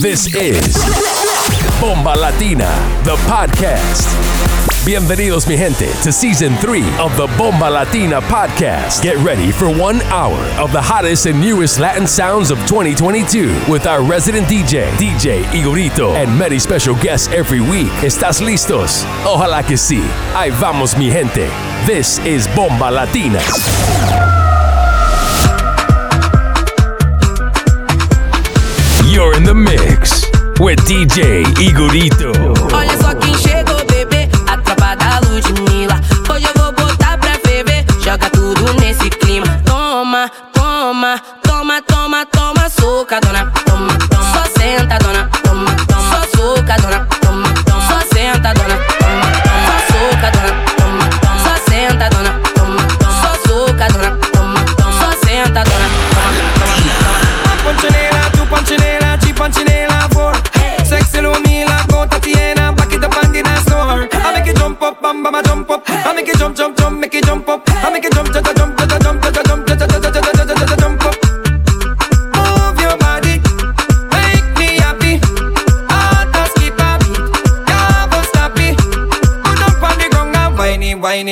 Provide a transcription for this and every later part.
This is Bomba Latina, the podcast. Bienvenidos, mi gente, to season three of the Bomba Latina podcast. Get ready for one hour of the hottest and newest Latin sounds of 2022 with our resident DJ, DJ Igorito, and many special guests every week. ¿Estás listos? Ojalá que sí. Ahí vamos, mi gente. This is Bomba Latina. You're in the with DJ Igorito. Oh,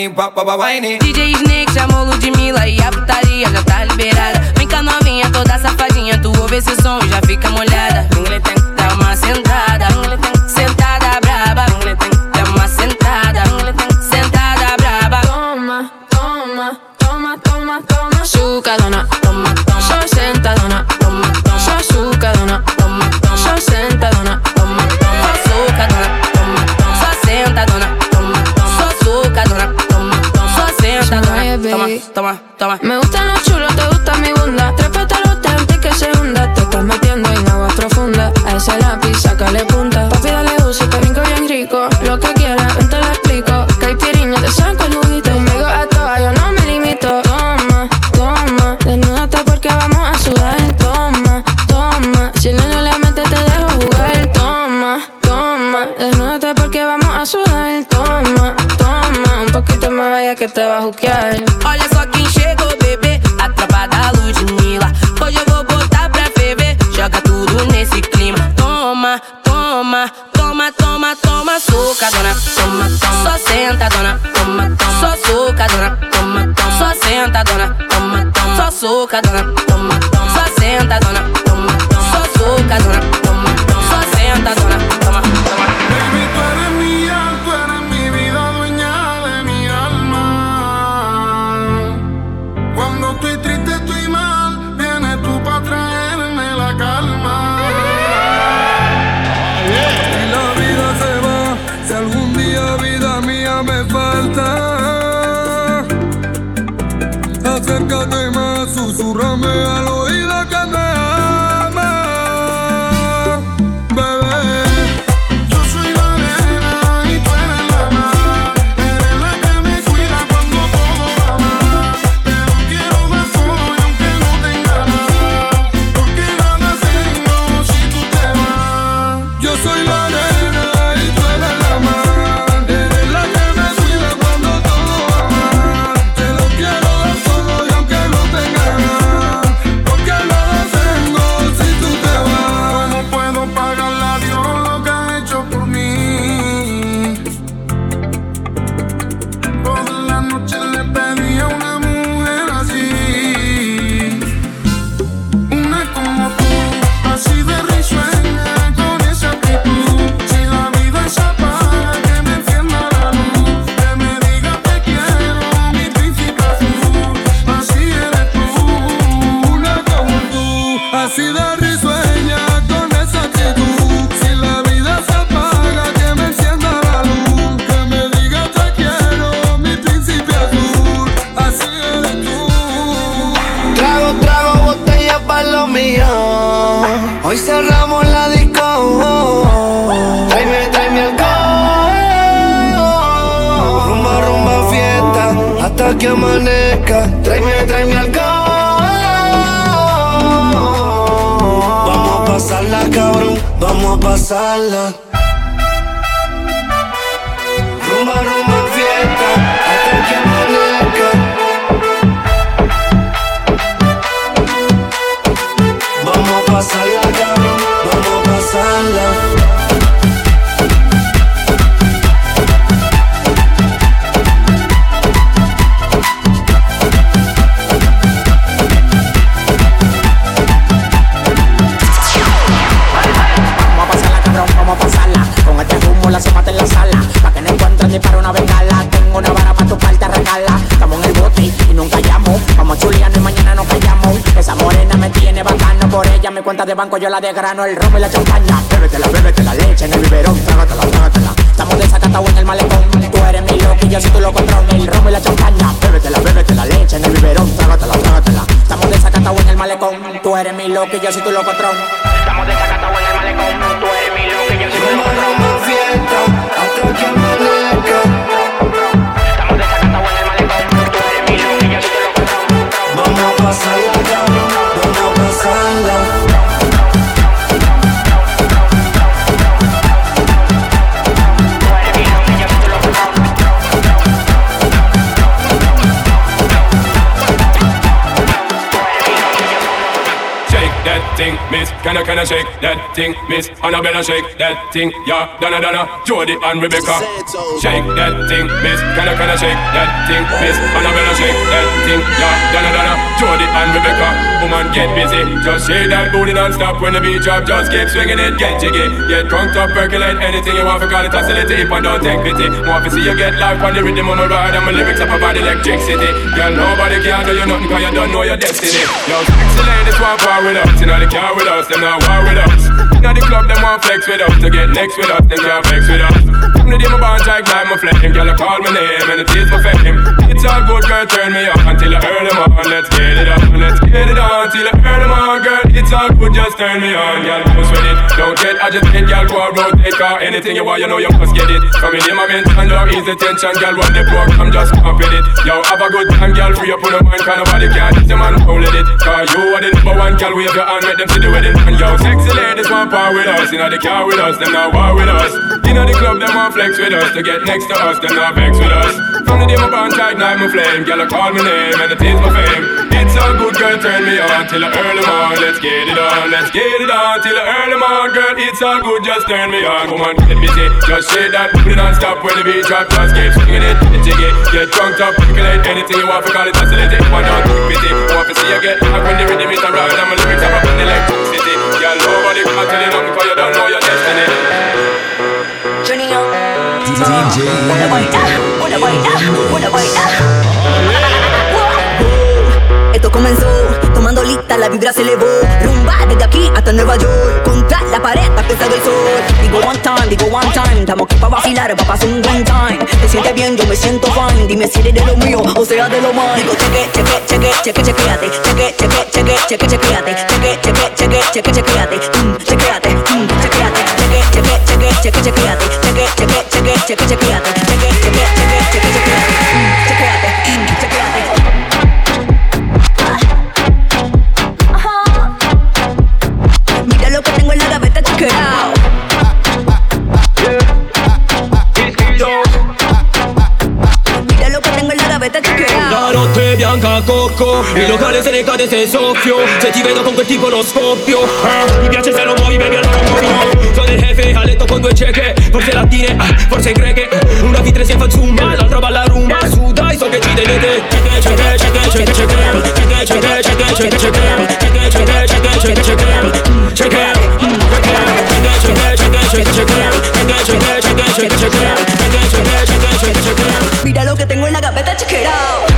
ba ba ba. DJ Snake chamou Ludmilla e a putaria já tá liberada. Vem com a novinha toda safadinha, tu ouve esse som e já fica molhada. Cuenta de banco yo la desgrano, el romo y la champaña. Bébetela, bébete la leche en el biberón, trágatela, trágatela. Estamos desacatados en el malecón. Tú eres mi loquillo si tú lo controlas, el romo y la champaña. Bébetela, bébete la leche en el biberón, trágatela, trágatela. Estamos desacatados en el malecón. Tú eres mi loquillo si tú lo controlas. Estamos desacatados en el malecón. Tú eres mi loquillo si tú lo controlas. Más fiesta, hasta que amanezca. Estamos desacatados en el malecón. Tú eres mi loquillo si tú lo controlas. Vamos a pasarla, cabrón, miss. Can I, shake that thing, miss? Annabella shake that thing, yeah. Donna, Donna, Jody and Rebecca. Shake that thing, miss. Can I, can I shake that thing, miss? Annabella shake that thing, yeah. Donna, Donna, Jody and Rebecca. Woman, get busy. Just shake that booty non-stop when the beat drop. Just keep swinging it, get jiggy. Get drunk up, percolate anything you want for call it oscillate. If I don't take pity, want to see you get life on the rhythm of my ride and my lyrics up about electricity. Girl, nobody can do you nothing 'cause you don't know your destiny. Yo, sexy ladies want power with us, you know they car with us, them not war with us. Inna the club, them want flex with us, to get next with us, them can't flex with us. From the day my bond like like my flame, girl I call my name and it is my fame. It's all good, girl, turn me on until I earn them on. Let's get it on, let's get it on till I earn them on, girl. It's all good, just turn me on, girl. Post with it, don't get agitated, girl. Go out, rotate, car anything you want, you know you must get it. Come in, my man, don't ease the tension, girl. What the program, just with it. Yo, have a good time, girl. Free up on the mind, kind of body can't your man hold it. Cause you are the number one, girl. Wave your hand, make them see the wedding. And yo, sexy ladies want power with us, you know they car with us, them not war with us. You know the club, them want flex with us, to get next to us, them not vex with us. From the day my bond tight, night my flame, girl, I call my name and it is my fame. It's all good, girl, turn me on till I early morn. Let's get it on, let's get it on till I early morn, girl. It's all good, just turn me on. Come on, get busy, just shake that booty non-stop when the beat drop. Just keep swinging it, get jiggy, get drunk up, percolate anything you want, for call it oscillate. If I don't keep busy, want to see you get hot when the rhythm is a ride and my lyrics up in electricity. Girl, nobody can tell you nothing 'cause you don't know your destiny. Esto comenzó tomando lista, la vibra se elevó. Rumba desde aquí hasta Nueva York. Contra la pared, está pesado el sol. Digo one time, digo one time. Estamos aquí para vacilar, para pasar un buen time. Te sientes bien, yo me siento fine. Dime si eres de lo mío o sea de lo más. Digo cheque, cheque, cheque, cheque, chequeate. Cheque, cheque, cheque, cheque, chequeate. Cheque, cheque, cheque, cheque, chequeate. Mm, chequeate, mm, chequeate. Cheque, cheque, cheque, cheque, chequeate. Cheque, cheque, cheque, cheque, chequeate. Cheque, cheque, cheque, Il locale se ne cade soffio Se ti vedo con quel tipo lo scoppio ah, Mi piace se lo muovi baby allora jefe con due cieche Forse lattine, ah, forse greche Una vitre si fa l'altra rumba Su so che ci tenete Cheche, cheche, cheche, cheche, cheche Cheche, cheche, cheche,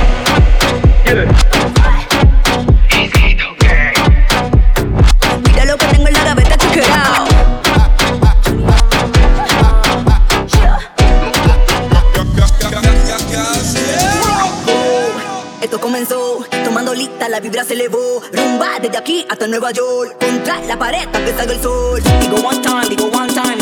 vibra se elevó. Rumba desde aquí hasta Nueva York. Contra la pared, está pesado el sol. Digo one time, digo one time.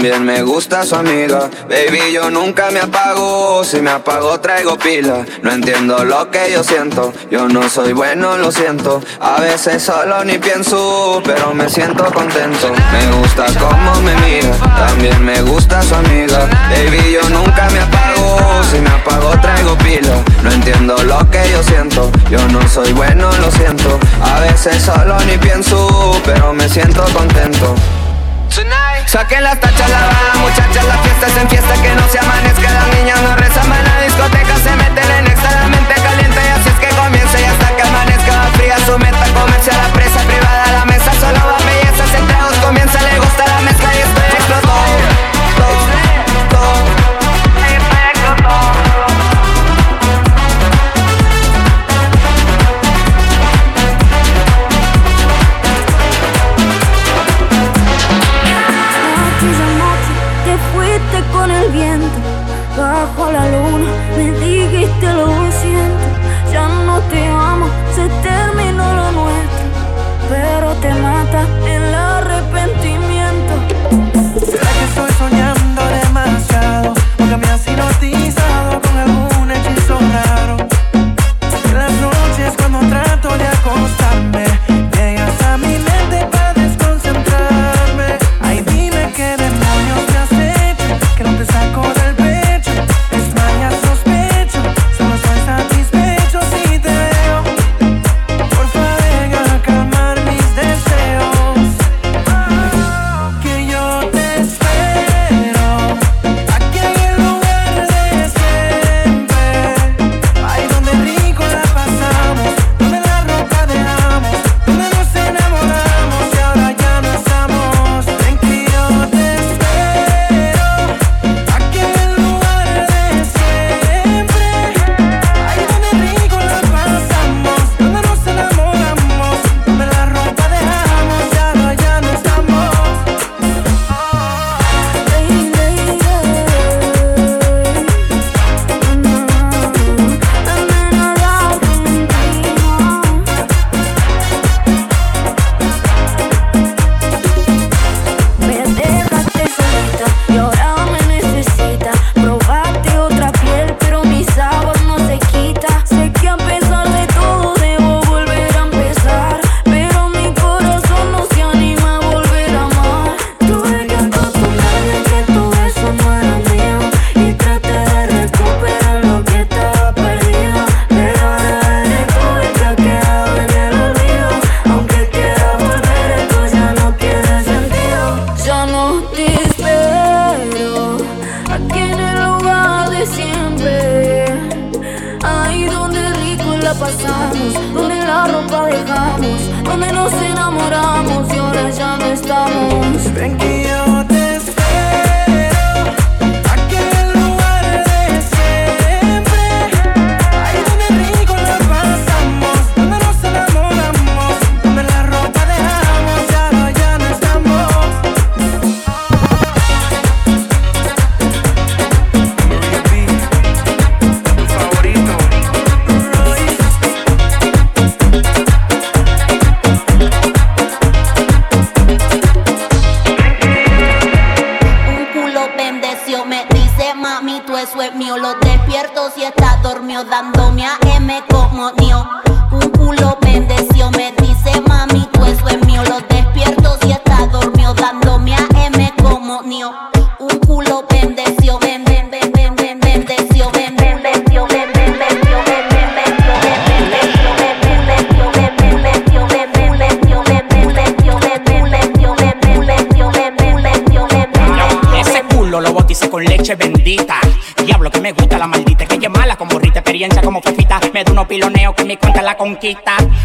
también me gusta su amiga. Baby, yo nunca me apago, si me apago traigo pila. No entiendo lo que yo siento, yo no soy bueno, lo siento. A veces solo ni pienso, pero me siento contento. Me gusta cómo me mira, también me gusta su amiga. Baby, yo nunca me apago, si me apago traigo pila. No entiendo lo que yo siento, yo no soy bueno, lo siento. A veces solo ni pienso, pero me siento contento. Saquen las tachas, la baja, muchachas, la fiesta es en fiesta que no se amanezca. Las niñas no rezan en la discoteca, se meten en extra, la mente caliente y así es que comienza y hasta que amanezca va fría su meta, comerse a la presa privada, la mesa solo va belleza, sin tragos comienza, le gusta la mezcla y está bajo la luna me dijiste lo estamos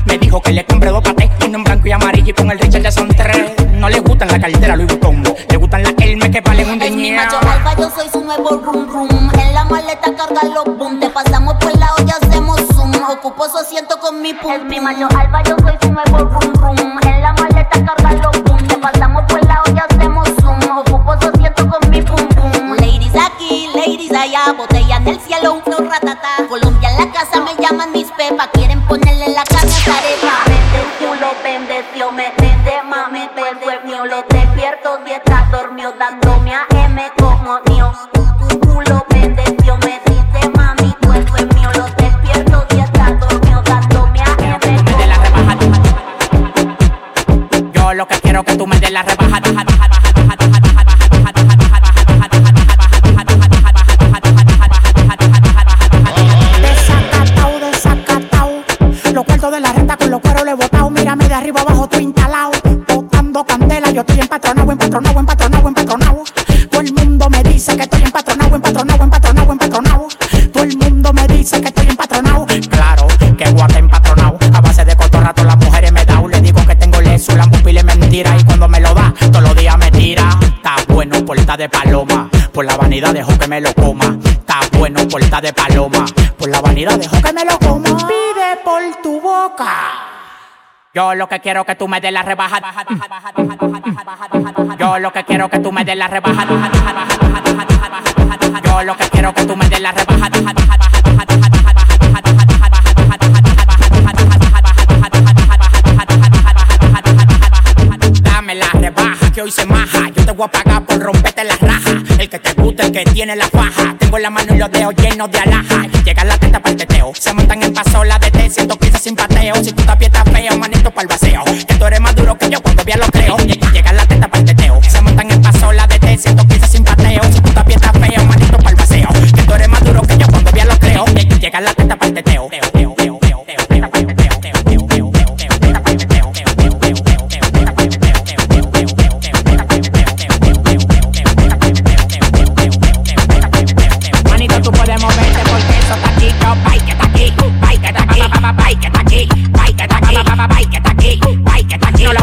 Me dijo que le compré dos patés, uno en blanco y amarillo y con el Richard ya son tres. No le gustan la cartera Louis Vuitton, le gustan las Hermes que valen un Es mi dinero. macho alfa, yo soy su nuevo rum rum. En la maleta carga los boom. Te pasamos por la olla, hacemos zoom. Ocupo su asiento con mi pum. Es mi macho alfa, yo me vende mami, mío. Lo despierto y está dormido, dándome a M como mío. Tu culo bendeció, me dice mami, todo es mío. Lo despierto y está dormido, dándome a M me la rebaja. Yo lo que quiero que tú me des la rebaja. Yo estoy empatronado, empatronado, empatronado, empatronado. Todo el mundo me dice que estoy empatronado, empatronado, empatronado, empatronado. Todo el mundo me dice que estoy empatronado. Claro, que guate empatronado. A base de cotorrato las mujeres me da. Le digo que tengo leso, la pile mentira. Y cuando me lo da, todos los días me tira. Está bueno, puerta de paloma. Por la vanidad dejo que me lo coma. Está bueno, puerta de paloma. Por la vanidad dejo que me lo coma. Pide por tu boca. Yo lo que quiero que tú me des la rebaja. Yo lo que quiero que tú me des la rebaja. Yo lo que quiero que tú me des la rebaja. Dame la rebaja que hoy se maja. Yo te voy a pagar por romperte la raja. El que te guste, el que tiene la faja. Tengo la mano y los dedos llenos de alhaja. Llega la teta para el teteo. Se montan en pasola de T, 115 sin pateo. Si tú te aprietas feo, manito para el vaceo. Que tú eres más duro que yo cuando bien lo creo. Llega la teta para el teteo. Se montan en pasola de T, 115 sin pateo. Si tú te aprietas feo, manito para el vaceo. Que tú eres más duro que yo cuando bien lo creo. Llega la teta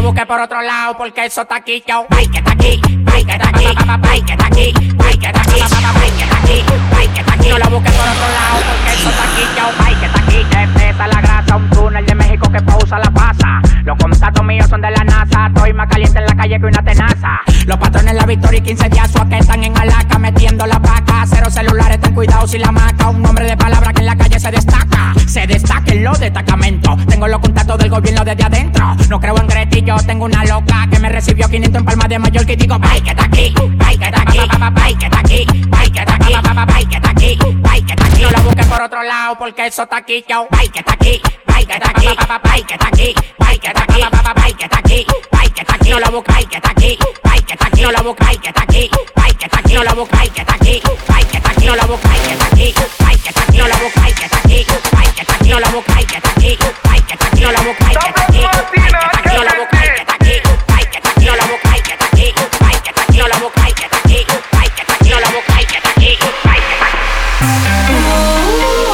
que está aquí. No lo busques por otro lado porque eso está aquí, yo, bye, que está aquí, bye, que está aquí, bye, que está aquí, bye, que está aquí, bye, que está aquí, bye, que está aquí. No lo busques por otro lado porque eso está aquí, yo, bye, que está aquí. Es la grasa, un túnel de México que pausa la pasa. Los contactos míos son de la NASA, estoy más caliente en la calle que una tenaza. Los patrones la victoria y 15 días su que están en Alaca metiendo la vaca. Cero celulares, ten cuidado si la maca. Un nombre de palabra que en la calle se destaca. Se destaca en los destacamentos. Tengo los contactos del gobierno desde adentro. No creo en gretillo, tengo una loca que me recibió 500 en Palma de Mallorca y digo, bye, que está aquí, bye, que está aquí, bye, que está aquí, bye, que está aquí, bye, que está aquí, bye, que está aquí. No lo busques por otro lado porque eso está aquí, yo, bye, que está aquí, bye, que está aquí, bye, que está aquí, bye, que está aquí, bye, que está aquí, bye, que está aquí. No lo busques, bye, que está aquí, bye, que está aquí. No lo busques, bye, que está aquí, bye, que está aquí. No lo busques, bye, que está aquí, bye, que está aquí. No lo busques, bye, que está aquí, bye, que está aquí. No lo busques, bye, que está aquí, bye, que está aquí. No lo busques, bye, que está aquí, bye, que está aquí. No lo busques, bye, que está aquí, bye, que está aquí. No lo busques, bye, que está aquí, bye, que está aquí. No lo busques, bye, que está aquí, bye, que está aquí. No lo busques, bye, que está aquí, bye, que está aquí. No lo busques, bye, que está aquí, bye, que está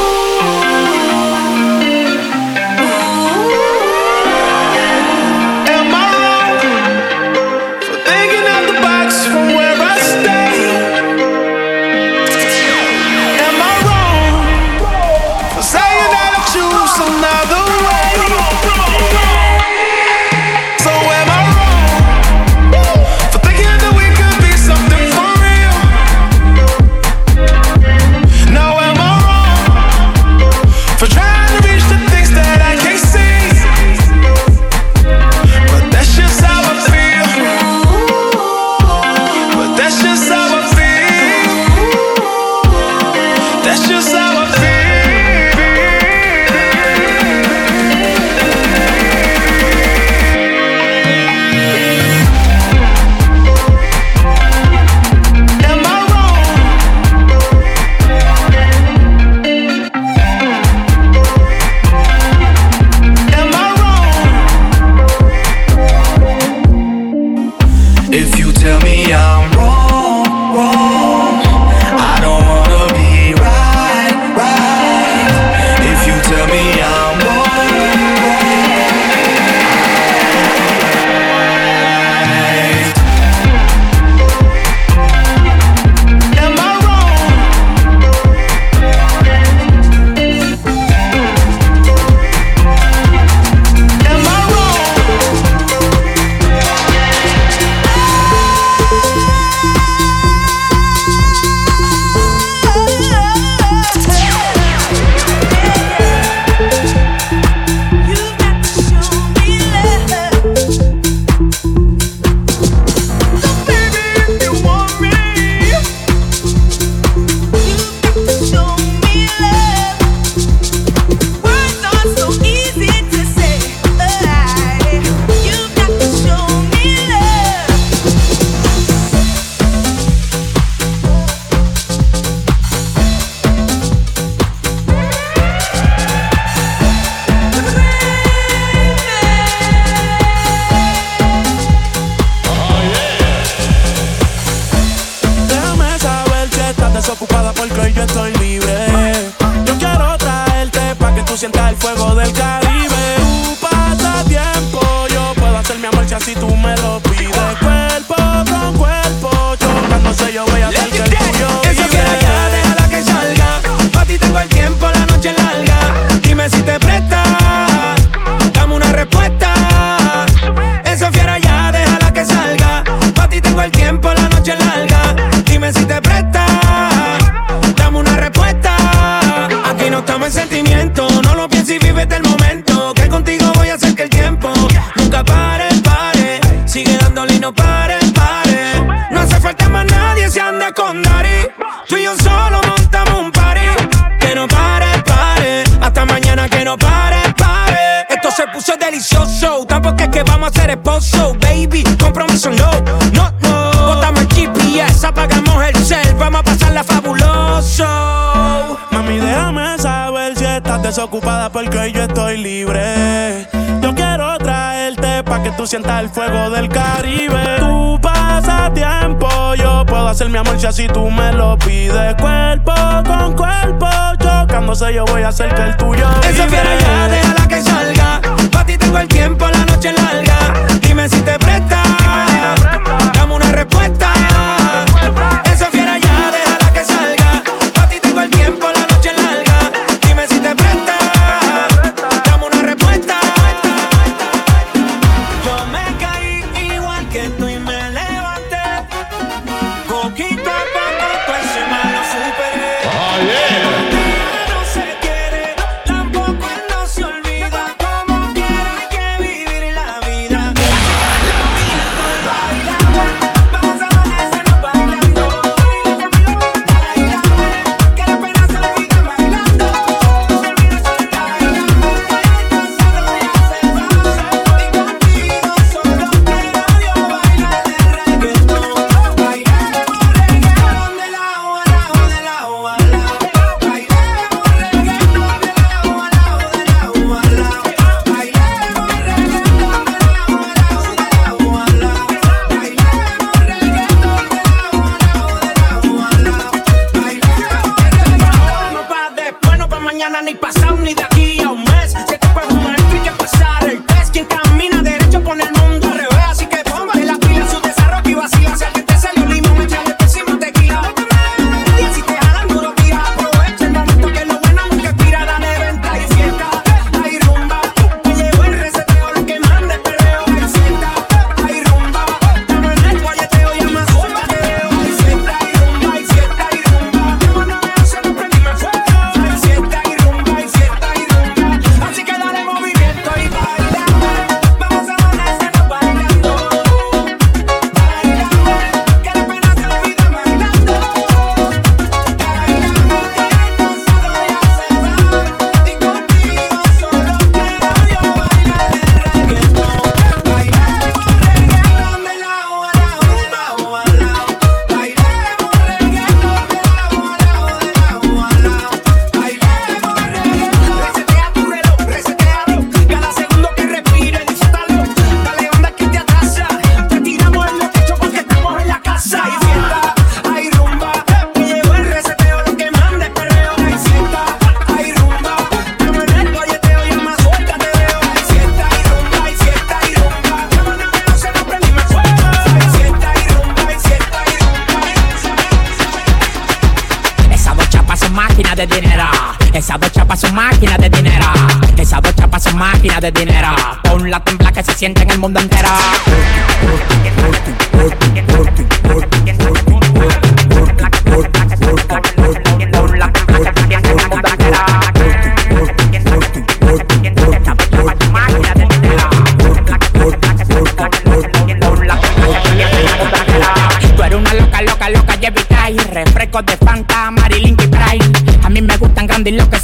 aquí. ocupada porque hoy yo estoy libre. Yo quiero traerte pa' que tú sientas el fuego del Caribe. Tú pasas tiempo, yo puedo hacer mi amor si tú me lo pides. Cuerpo con cuerpo, chocándose yo voy a hacer que el tuyo Esa fiera ya, déjala que salga. Pa' ti tengo el tiempo, la noche larga. Dime si te presta. Dime si te presta.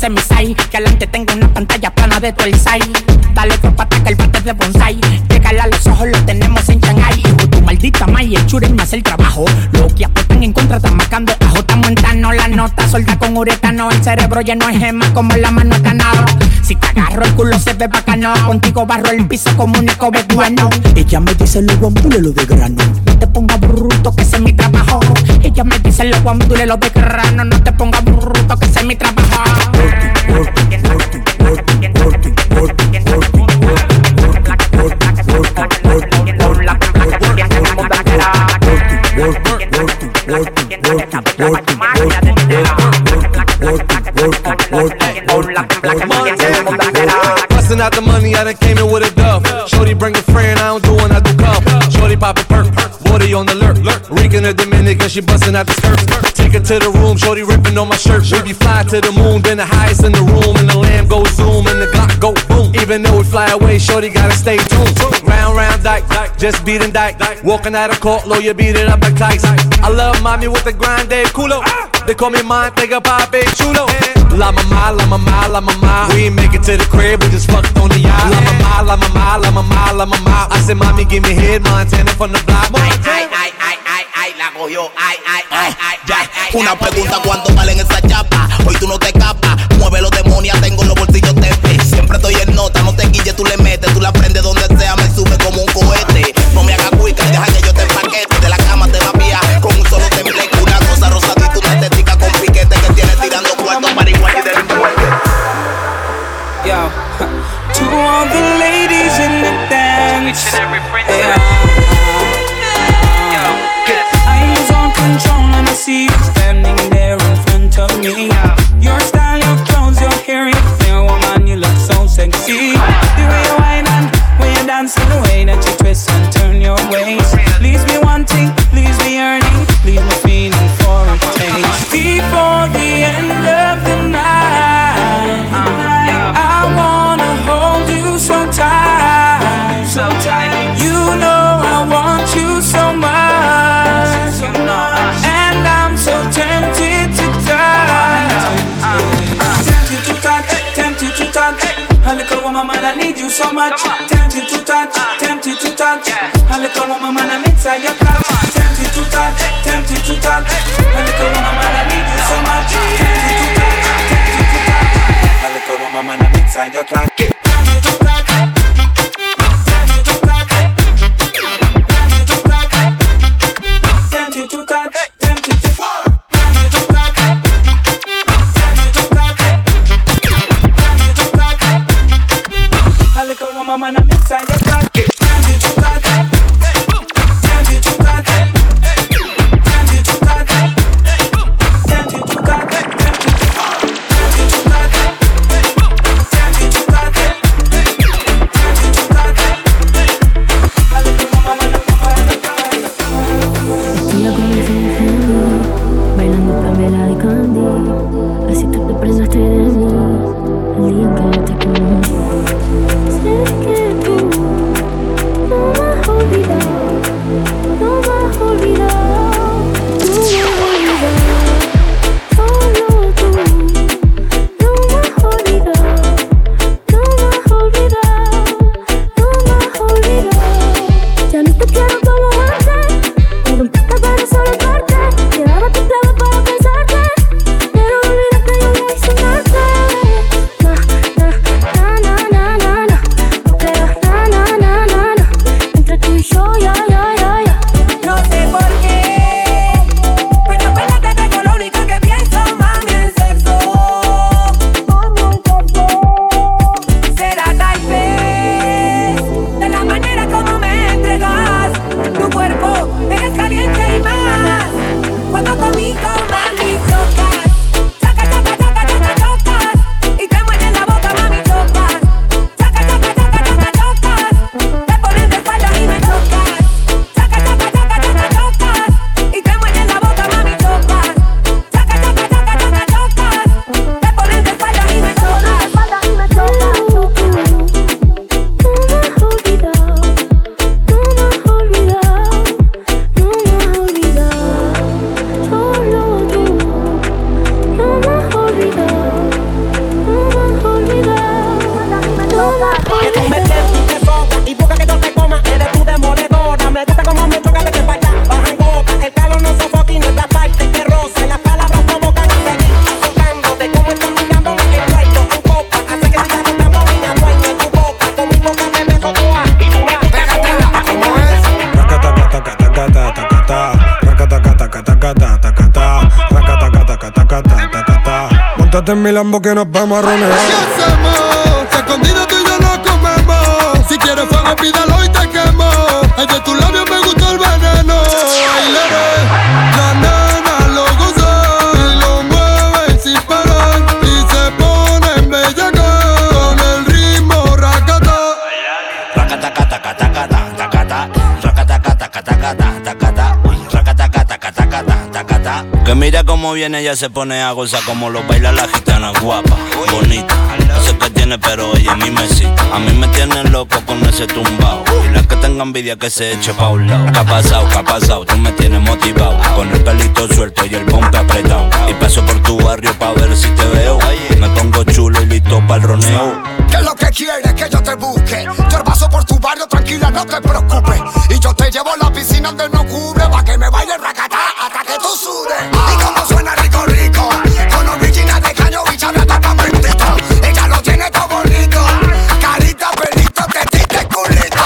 Que adelante tengo una pantalla plana de tu el. Dale tropa hasta que el bate de bonsai más y el churen más el trabajo. Los que apuestan en contra están marcando ajo, montando la nota, solta con uretano. El cerebro lleno de gemas como la mano ganado. Si te agarro el culo se ve bacano, contigo barro el piso como un eco vetuano. Ella me dice lo guambule lo de grano, no te ponga bruto que ese es mi trabajo. Ella me dice lo guambule lo de grano, no te ponga bruto que ese es mi trabajo. Working, working, working, Bustin' out the money, I done came in with a dub. Shorty bring a friend, I don't do one, I do come. Shorty pop a perk, body on the lurk. Reeking a Dominican, she bustin' out the skirt. Take her to the room, shorty rippin' on my shirt. We be fly to the moon, then the highest in the room, and the lamb goes zoom, and the even though we fly away, shorty gotta stay tuned. Round, round, dyke, just beating dyke. Walking out of court, lawyer beat it up like Tyson. I love mommy with the grind, they culo. Ah. They call me mine, nigga, papi, chulo. La mama, la mama, la mama. We ain't make it to the crib, we just fucked on the yacht. La mama, la mama, la mama, la mama. I said, mommy, give me head, Montana from the block. Montana. Ay, ay, ay, ay, ay, la cogió, ay, ay, ay, ay, ay, ay. Una pregunta, ¿cuánto valen esa chapa? Hoy tú no te escapas, mueve los demonios, tengo los bolsillos de fe. estoy en nota. No te guilles, tú le metes, tú la prendes donde sea, me sube como un cohete. No me hagas cuica y deja que cómo viene, ella se pone a gozar como lo baila la gitana, guapa, bonita. No sé qué tiene, pero oye, a mí me excita. A mí me tienen loco con ese tumbao. Y la que tenga envidia que se eche pa' un lado. ¿Qué ha pasado? ¿Qué ha pasado? Tú me tienes motivado. Con el pelito suelto y el pompe apretado. Y paso por tu barrio pa' ver si te veo. Me pongo chulo y listo para el roneo. ¿Qué es lo que quieres que yo te busque? Yo paso por tu barrio, tranquila, no te preocupes. Y yo te llevo a la piscina donde no cubre, pa' que me baile racatá hasta que tú sudes. Y como suena rico, rico, con original de caño y chablata pa' mentito. Ella lo tiene todo bonito, carita, pelito, tetita y culito.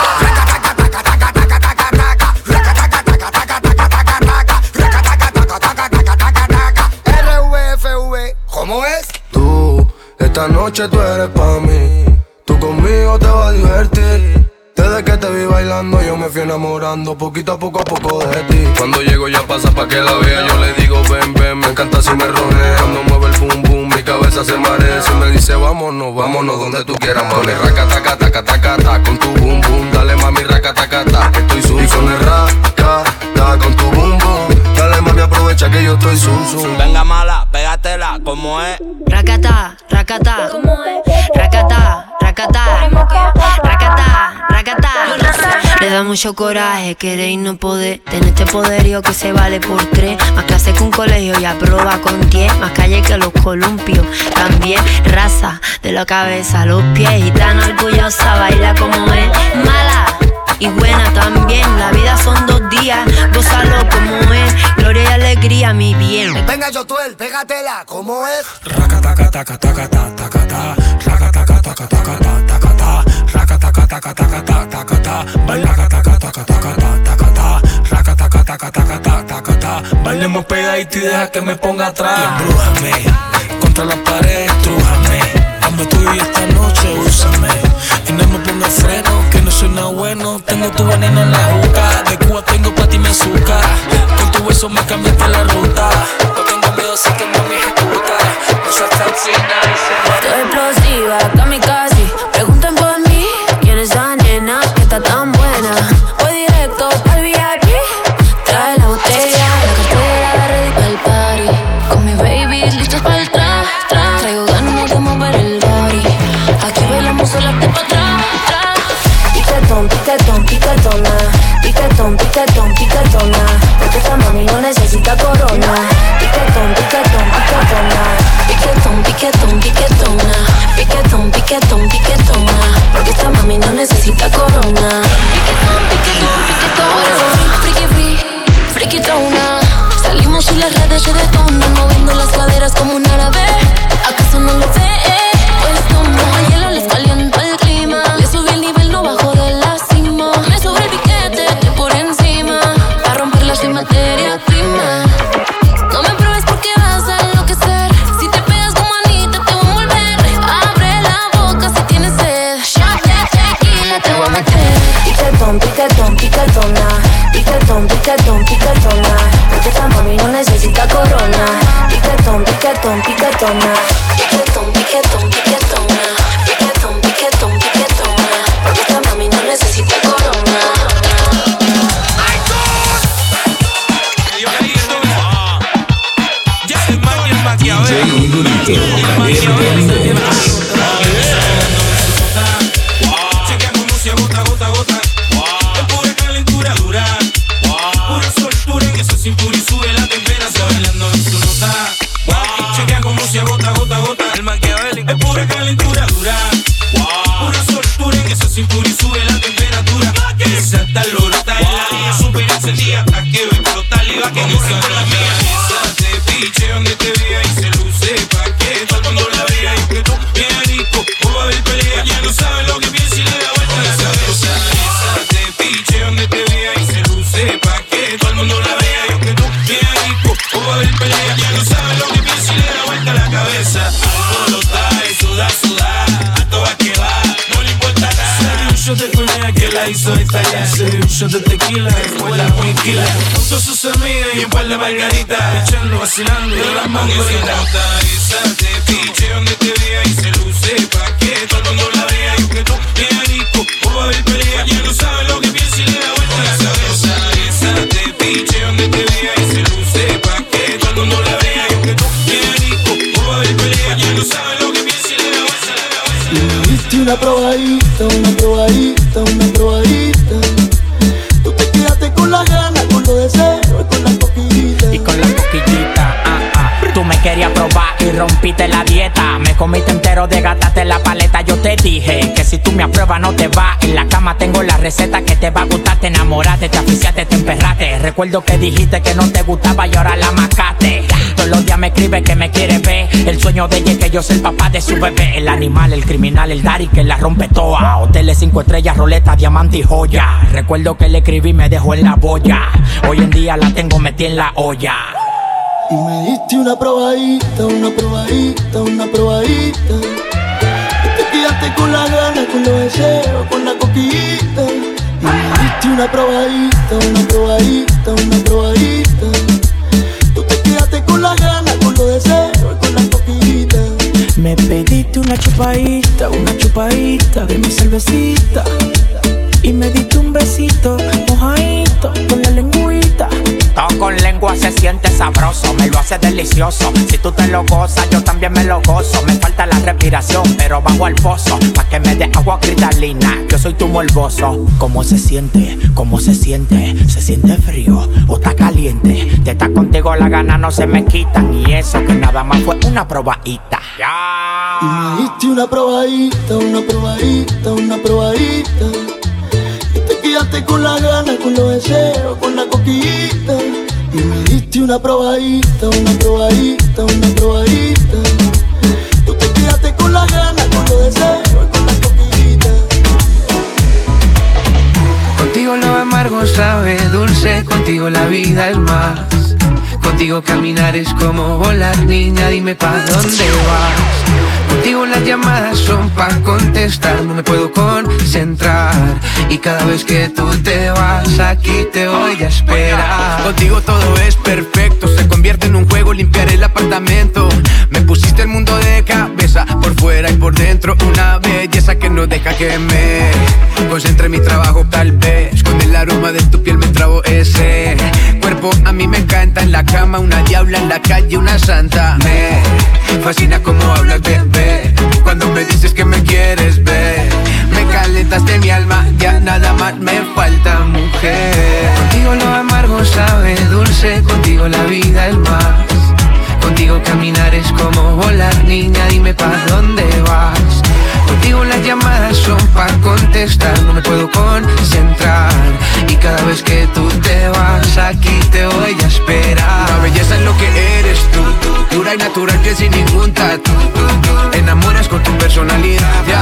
RVFV, ¿cómo es? Tú, esta noche tú eres pa' mí. Te vas a divertir. Desde que te vi bailando yo me fui enamorando. Poquito a poco a poco de ti. Cuando llego ya pasa pa' que la vea Yo le digo ven, ven, me encanta si me ronea Cuando mueve el pum pum, mi cabeza se marea. Si me dice vámonos, vámonos donde tú quieras Mami, raca, taca, taca, taca, ta Con tu bum bum, dale mami, raca, taca, ta Que estoy zum, con el raca, ta Con tu bum bum, dale mami, aprovecha que yo estoy zum, zum Venga mala, pégatela, como es. Racata, racata, ¿cómo es? Racata, racata, racata. Le da mucho coraje querer y no poder tener este poderío que se vale por tres. Más clase que un colegio y aprueba con diez. Más calle que los columpios. También raza de la cabeza a los pies. Y tan orgullosa, baila como es. Mala y buena también. La vida son dos días, gózalo como es. Gloria y alegría, mi bien. Venga, Yotuel, pégatela, ¿cómo es? Bailemos pegadito y deja que me ponga atrás. Embrújame, contra la pared, estrújame. Dame tú y esta noche, úsame. Y no me ponga freno, que no soy nada bueno. Tengo tu veneno en la juca. De Cuba tengo pa' ti me azúcar. Con tu beso me cambiaste la ruta. No tengo miedo, sé que mami ejecuta. No seas tan Estoy explosiva, kamikaze. Necesita corona. don't know. Recuerdo que dijiste que no te gustaba y ahora la macaste. Todos los días me escribe que me quiere ver. El sueño de ella es que yo soy el papá de su bebé. El animal, el criminal, el daddy que la rompe toda. Hoteles cinco estrellas, roleta, diamante y joya. Recuerdo que le escribí y me dejó en la boya. Hoy en día la tengo metida en la olla. Y me diste una probadita, una probadita, una probadita. Y te quedaste con las ganas, con los deseos, con la coquillita. Y una probadita, una probadita, una probadita. Tú te quedaste con las ganas, con los deseos, con la coquillita. Me pediste una chupadita, una chupadita de mi cervecita. Y me diste un besito, mojadito, Todo con lengua se siente sabroso, me lo hace delicioso. Si tú te lo gozas, yo también me lo gozo. Me falta la respiración, pero bajo al pozo. Pa' que me dé agua cristalina, yo soy tu morboso. ¿Cómo se siente? ¿Cómo se siente? ¿Se siente frío o está caliente? De estar contigo la gana no se me quitan. Y eso que nada más fue una probadita. Y me diste una probadita, una probadita, una probadita. Y te quedaste con las ganas, con los deseos, con la coquillita. Y me diste una probadita, una probadita, una probadita. Tú te quedaste con las ganas, con los deseos, con la coquillita. Contigo lo amargo sabe dulce, contigo la vida es más. Contigo caminar es como volar, niña, dime pa' dónde vas. Contigo las llamadas son pa' contestar, no me puedo concentrar. Y cada vez que tú te vas, aquí te voy a esperar. Contigo todo es perfecto, se convierte en un juego limpiar el apartamento. Me pusiste el mundo de cabeza, por fuera y por dentro, una belleza que no deja que me concentre en mi trabajo tal vez. Con el aroma de tu piel me trabo ese cuerpo, a mí me encanta en la cama, una diabla en la calle, una santa. Me fascina como hablas, bebé, cuando me dices que me quieres ver. Me calentaste mi alma, ya nada más me falta, mujer. Contigo lo amargo sabe dulce, contigo la vida es más. Contigo caminar es como volar, niña, dime pa' dónde vas. Contigo las llamadas son pa' contestar, no me puedo concentrar. Y cada vez que tú te vas, aquí te voy a esperar. La belleza es lo que eres tú, dura y natural que sin ningún tatu. Enamoras con tu personalidad, ya.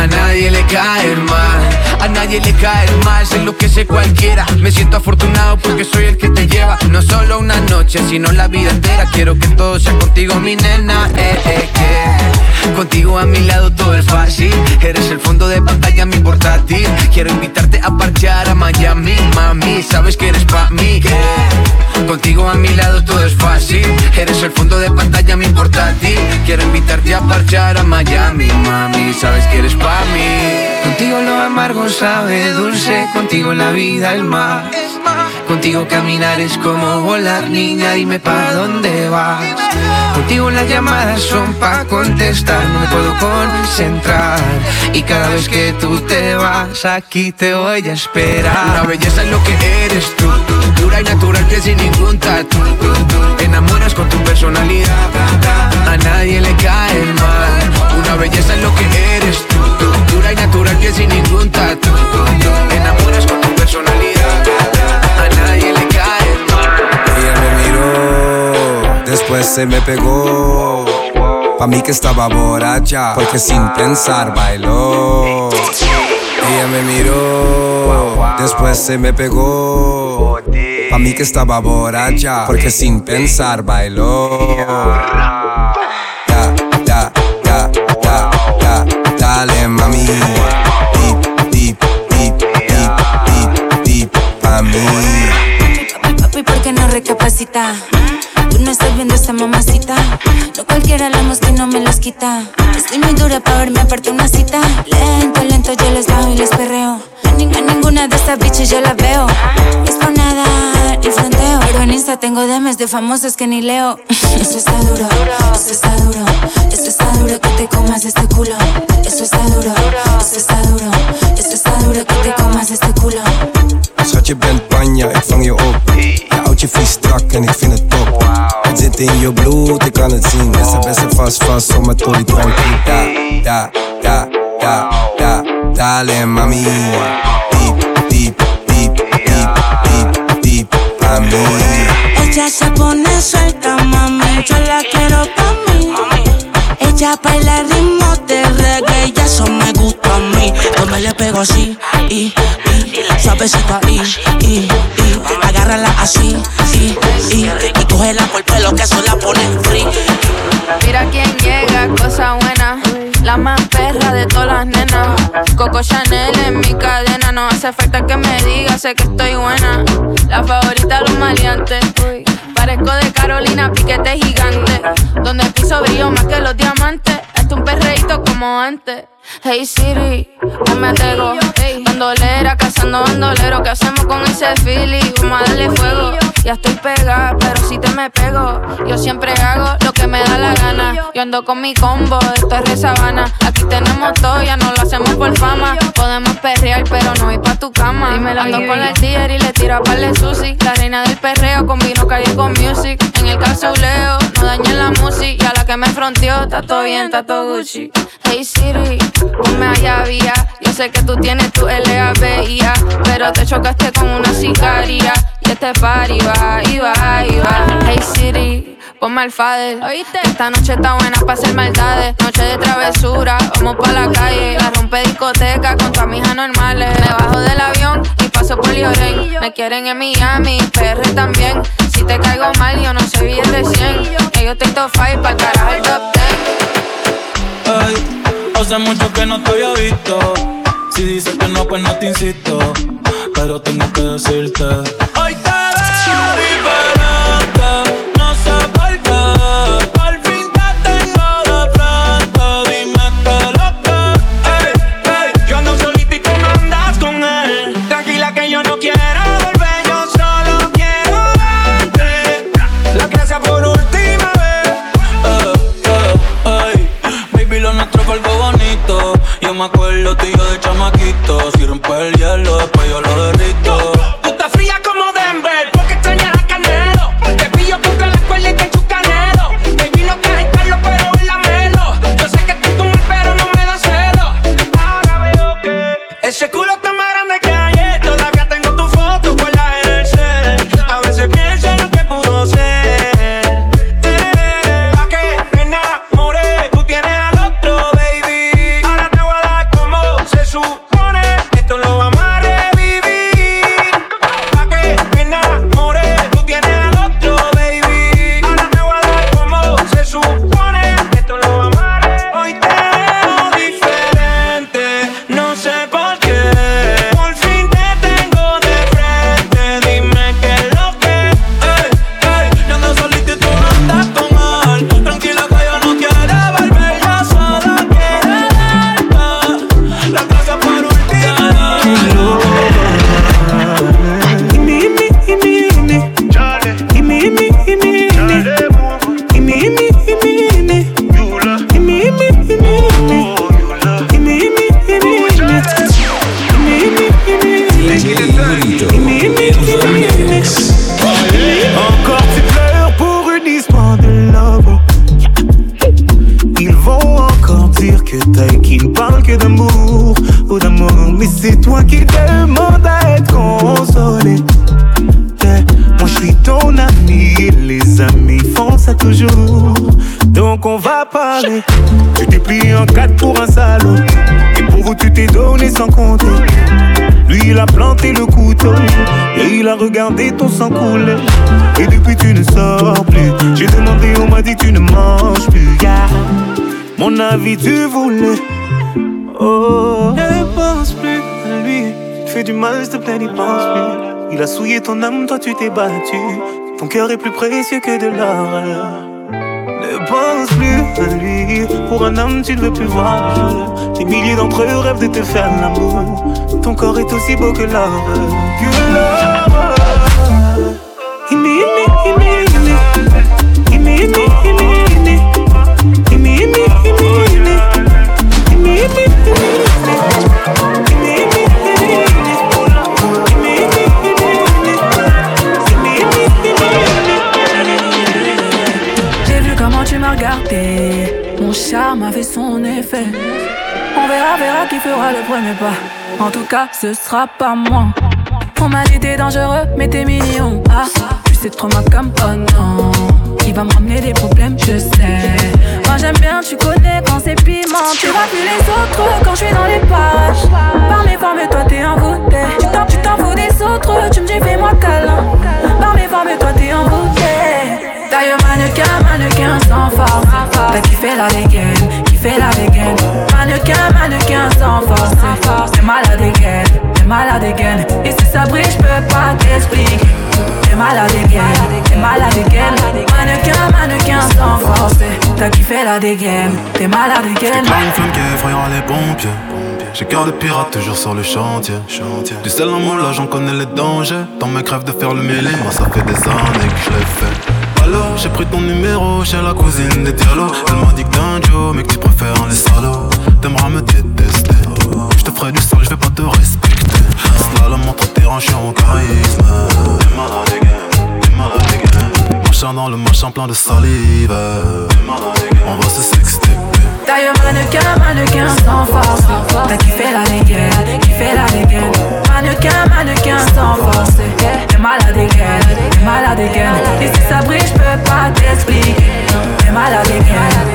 A nadie le cae mal, a nadie le cae mal, sé lo que sé cualquiera. Me siento afortunado porque soy el que te lleva, no solo una noche, sino la vida entera. Quiero que todo sea contigo, mi nena, eh, eh, contigo a mi lado todo es fácil. Eres el fondo de pantalla, mi portátil. Quiero invitarte a parchear a Miami, mami. Sabes que eres pa' mí. yeah. Contigo a mi lado todo es fácil. Eres el fondo de pantalla, mi portátil. Quiero invitarte a parchear a Miami, mami. Sabes que eres pa' mí. Contigo lo amargo sabe dulce, contigo la vida es más. Contigo caminar es como volar, niña, dime pa' dónde vas. Contigo las llamadas son pa' contestar, no me puedo concentrar. Y cada vez que tú te vas, aquí te voy a esperar. La belleza es lo que eres tú, dura y natural que sin ningún tatu. Enamoras con tu personalidad, a nadie le cae mal. Una belleza es lo que eres tú, dura y natural que sin ningún tatu. Enamoras con tu personalidad, a nadie le cae mal. Ella me miró, después se me pegó. Pa' mí que estaba borracha, porque sin pensar bailó. Ella me miró, después se me pegó. Pa' mí que estaba borracha, porque sin pensar bailó. Ya, ya, ya, ya, ya, dale mami. Deep, deep, deep, deep, deep, deep, pa' mí. Papi, ¿por qué no recapacita? Tú no estás viendo esta mamacita. No cualquiera la que no me los quita. Estoy muy dura para verme aparte una cita. Lento, lento, yo les bajo y les perreo. A ninguna de estas bitches yo la tengo demes de famosas que ni leo. Eso está duro, eso está duro, eso está duro que te comas este culo. Eso está duro, eso está duro, eso está duro que te comas este culo. Schat, je bent panja, ik vang je op. Je houdt je vies strak en ik vind het top. Het zit in je bloed, ik kan het zien. Essa best vast vast, zomaar tori tranquil. Da, da, da, da, da, dale mami. Deep, deep, deep, deep, deep, deep, a mí. Ella se pone suelta, mami, yo la quiero pa' mí. Ella baila el ritmo de reggae y eso me gusta a mí. Yo me le pego así, y, y, suavecito ahí, y, y, agárrala así, y, y, y cógela por el pelo que eso la pone free. Mira quién llega, cosa buena. La más perra de todas las nenas. Coco Chanel en mi cadena. No hace falta que me diga, sé que estoy buena. La favorita de los maleantes. Parezco de Carolina, piquete gigante. Donde el piso brilló más que los diamantes. Esto un perreíto como antes. Hey Siri, me. Hey, bandolera, cazando bandolero. ¿Qué hacemos con ese feeling? Vamos a darle fuego. Ya estoy pegada, pero si te me pego. Yo siempre hago lo que me da la gana. Yo ando con mi combo, esto es re sabana. Aquí tenemos todo, ya no lo hacemos por fama. Podemos perrear, pero no ir pa' tu cama. Ando con la dealer y le tiro a par de sushi. La reina del perreo combino calle con music. En el calzuleo, no dañen la música. Y a la que me fronteó, está todo bien, está todo Gucci. Hey Siri, ponme allá vía. Yo sé que tú tienes tu LABIA, pero te chocaste con una sicaria. Y este party va, y va, y va. Hey Siri, ponme al fader. ¿Oíste? Esta noche está buena para hacer maldades. Noche de travesura, vamos pa' la calle. La rompe discoteca con tu amigas normales. Me bajo del avión y paso por Lloren. Me quieren en Miami, PR también. Si te caigo mal, yo no soy bien de 100. Que yo estoy top 5 para el carajo el top 10. Ay, hace mucho que no te había visto. Si dices que no, pues no te insisto. Pero tengo que decirte. Hielo, después yo lo regardé ton sang couler. Et depuis tu ne sors plus. J'ai demandé, on m'a dit tu ne manges plus. Mon avis tu voulais. Oh, ne pense plus à lui. Tu fais du mal, s'il te plaît, n'y pense plus. Il a souillé ton âme, toi tu t'es battu. Ton cœur est plus précieux que de l'or. Ne pense plus à lui. Pour un homme, tu ne veux plus voir. Des milliers d'entre eux rêvent de te faire l'amour. Ton corps est aussi beau que l'or. Que l'or. Fera le premier pas. En tout cas, ce sera pas moi. On m'a dit t'es dangereux, mais t'es mignon. Ah, tu sais trop ma comme oh non. Il va me ramener des problèmes, je sais. Moi j'aime bien, tu connais quand c'est piment. Tu vois plus les autres quand je suis dans les pages. Par mes formes, toi t'es envoûté. Tu t'en, tu t'en fous des autres, tu me dis fais-moi câlin. Par mes formes, toi t'es envoûté. D'ailleurs, mannequin, mannequin sans force. T'as kiffé la dégaine, kiffé la dégaine. Mannequin, mannequin sans force. T'es malade again, t'es malade again. Et si ça brille, j'peux pas t'expliquer. T'es malade again, t'es malade again. Mannequin, mannequin sans force. T'as kiffé la dégaine, t'es malade again. Pas une flamme qui effrayera les pompiers. J'ai cœur de pirate toujours sur le chantier. Du sel en mon là, j'en connais les dangers. Dans mes crèves de faire le mêlé, moi ça fait des années que je l'ai fait. J'ai pris ton numéro chez la cousine des dialogues. Elle m'a dit que t'es un Joe, mais que tu préfères les salauds. T'aimeras me détester. Je te ferai du sale, je vais pas te respecter. Slalom entre terrain, je suis en charisme. T'es malade again, t'es malade again. Machin dans le machin plein de salive. T'es. On va se sexter. D'ailleurs, mannequin, mannequin sans force. T'as kiffé la dégaine, kiffé la dégaine. Mannequin, mannequin sans force. T'es malade t'es malade again. Et si ça brille, j'peux pas t'expliquer. T'es malade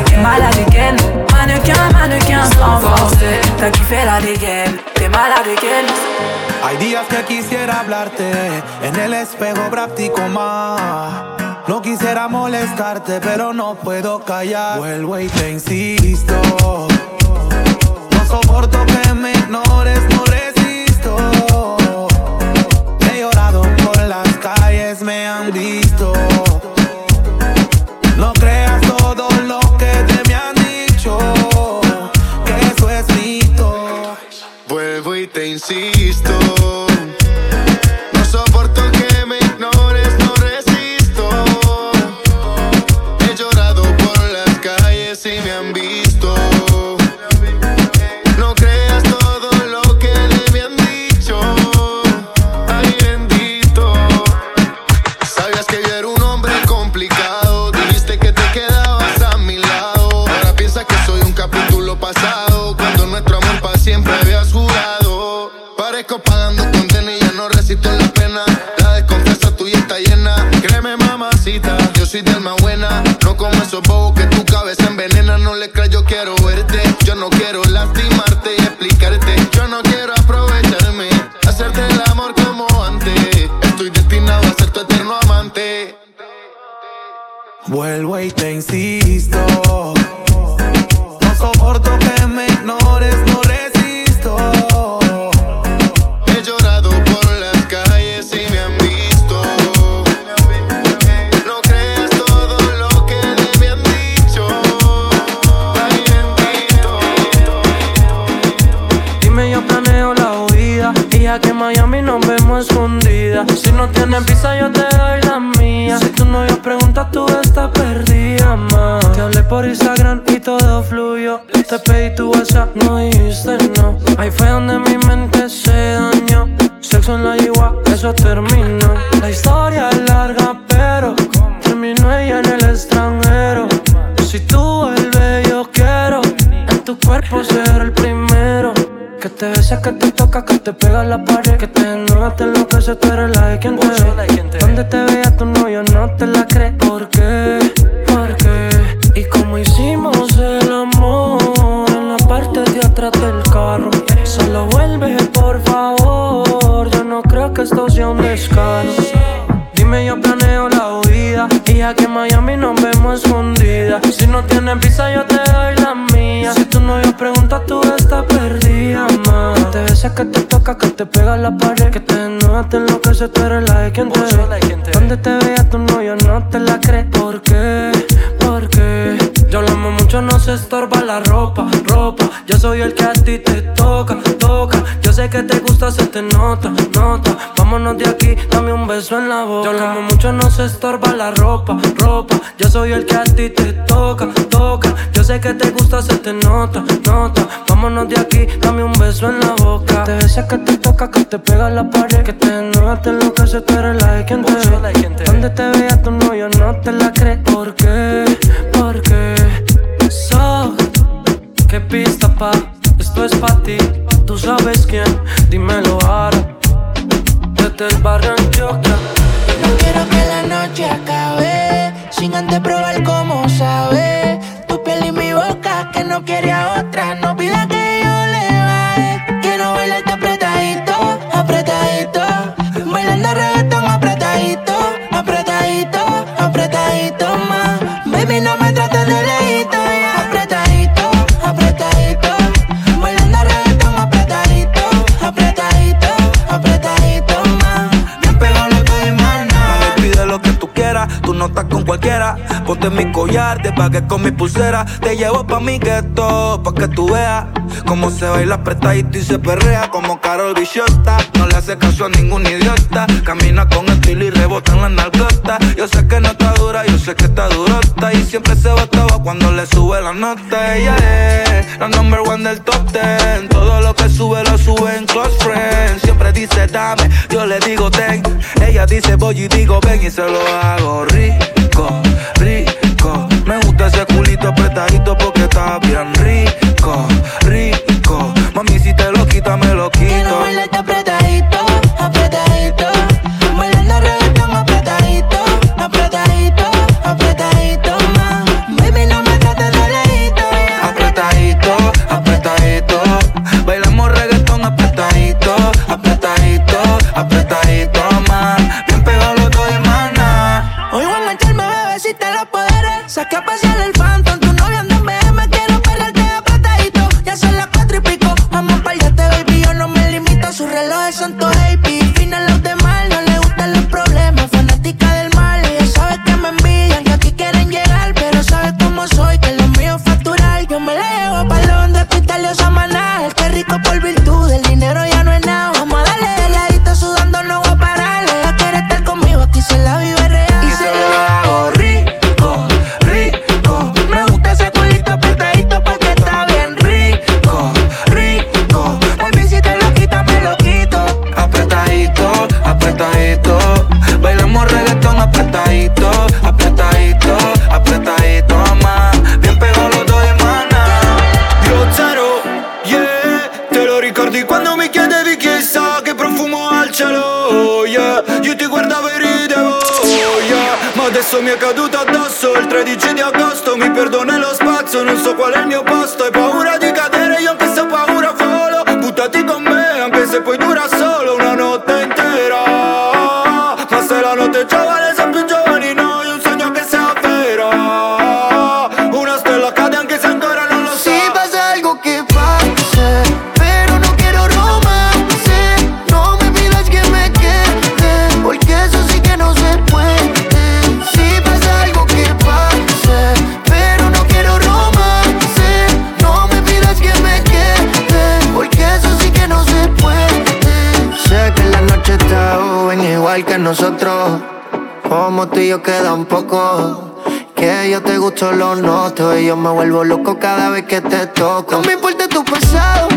t'es malade again. Mannequin, mannequin sans force. T'as kiffé la dégaine, t'es malade again. Hay días que quisiera hablarte, en el espejo practico más. No quisiera molestarte, pero no puedo callar. Vuelvo y te insisto. No soporto nos vemos escondidas. Si no tienes visa, yo te doy la mía. Si tu novio pregunta, tú estás perdida, ma. Te besa, que te toca, que te pega la pared. Que te desnuda, te enloquece, tú eres la de quien te ve. Donde te vea tu novio, no te la crees. ¿Por qué? ¿Por qué? Yo hablamos mucho, no se estorba la ropa, ropa. Yo soy el que a ti te toca, toca. Yo sé que te gusta, se te nota, nota. Vámonos de aquí, dame un beso en la boca. Yo hablamos mucho, no se estorba la ropa, ropa. Yo soy el que a ti te toca, toca. Yo sé que te gusta, se te nota, nota. Vámonos de aquí, dame un beso en la boca. Te besa, que te toca, que te pega la pared. Que te desnuda, te enloquece, tú eres la de quien te ve. Donde te vea tu novio, no te la crees. ¿Por qué? Porque sos que pista pa, esto es pa' ti. Tú sabes quién, dímelo ahora. Desde el barrio Antioquia. No quiero que la noche acabe sin antes probar cómo sabe tu piel y mi boca que no quiere a otra. No nota con cualquiera. Ponte mi collar, te pagué con mi pulsera. Te llevo pa' mi gueto, pa' que tú veas cómo se baila apretadito y se perrea como Carol Bichota. No le hace caso a ningún idiota. Camina con estilo y rebota en la nalgota. Yo sé que no está dura, yo sé que está durota. Y siempre se va botaba cuando le sube la nota. Ella es la number one del top ten. Todo lo que sube lo sube en close friends. Siempre dice dame, yo le digo ten. Ella dice voy y digo ven y se lo hago rico. nosotros, como tú y yo quedan poco. Que yo te gusto lo noto y yo me vuelvo loco cada vez que te toco. No me importa tu pasado.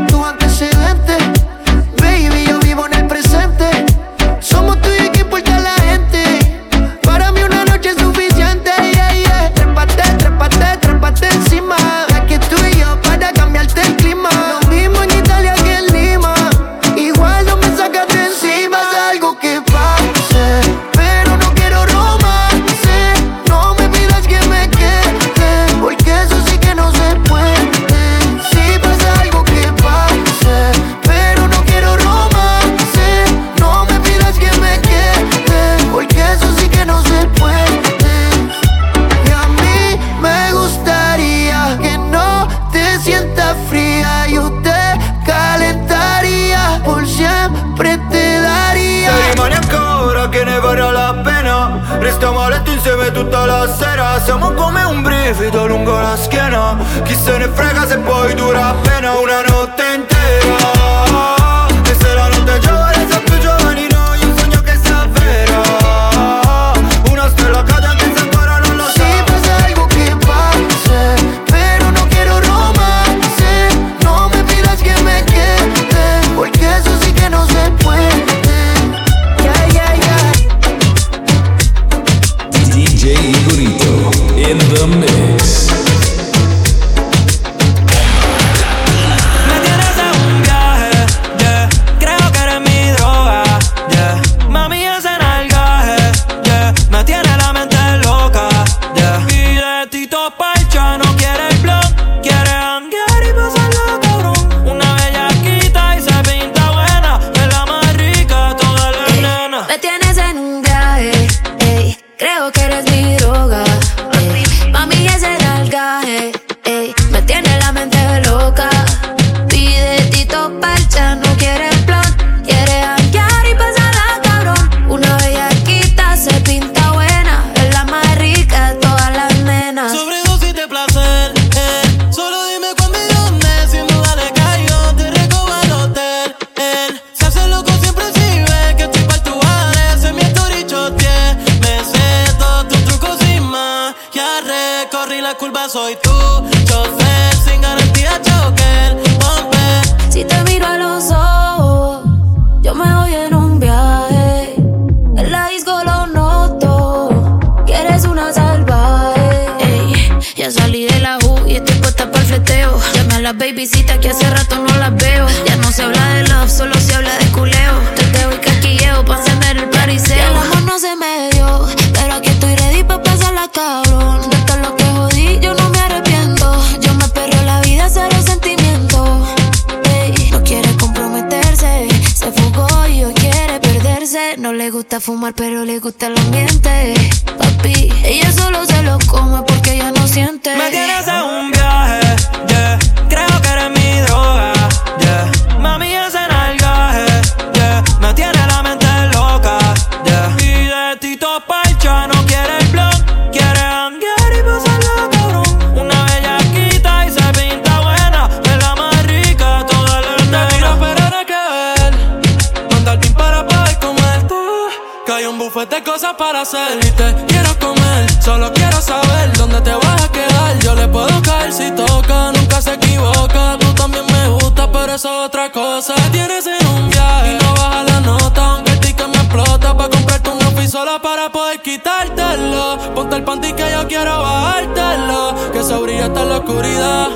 Hay un buffet de cosas para hacer y te quiero comer. Solo quiero saber dónde te vas a quedar. Yo le puedo caer si toca, nunca se equivoca. Tú también me gusta, pero eso es otra cosa. Te Tienes en un viaje y no baja la nota, aunque el ticket me explota. Pa' comprarte un outfit solo para poder quitártelo. Ponte el panty que yo quiero bajártelo. Que se brilla hasta la oscuridad.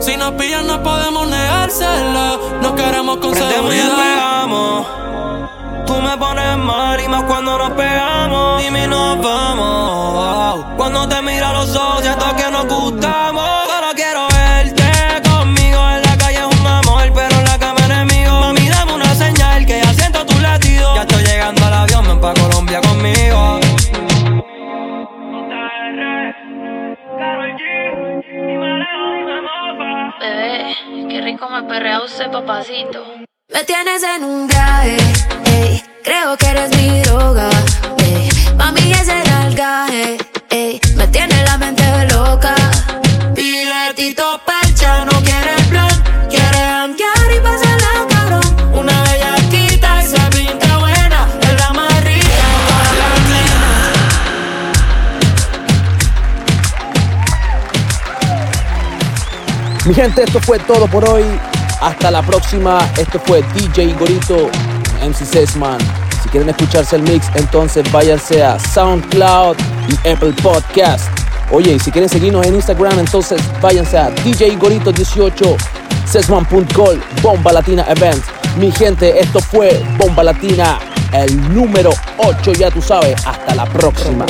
Si nos pillan no podemos negárselo No queremos con seguridad. Tú me pones mal y más cuando nos pegamos. Dime y nos vamos. Cuando te miro a los ojos, siento que nos gustamos. Solo quiero verte conmigo en la calle es un amor, pero en la cama enemigo. Mami, dame una señal que ya siento tu latido. Ya estoy llegando al avión, ven pa' Colombia conmigo. Bebé, qué rico me perrea usted, papacito. Me tienes en un viaje, ey, creo que eres mi droga, ey. Mami es el algaje, ey, me tiene la mente loca. Piletito percha, no quiere plan, quiere hanguear y pasarla cabrón. Una bellaquita y se pinta buena, es la más rica, toda la Mi gente, esto fue todo por hoy. Hasta la próxima. Esto fue DJ Gorito, MC Sesman. Si quieren escucharse el mix, entonces váyanse a SoundCloud y Apple Podcast. Oye, y si quieren seguirnos en Instagram, entonces váyanse a DJ Gorito 18, Sesman.gol, Bomba Latina Event. Mi gente, esto fue Bomba Latina, el número 8, ya tú sabes. Hasta la próxima.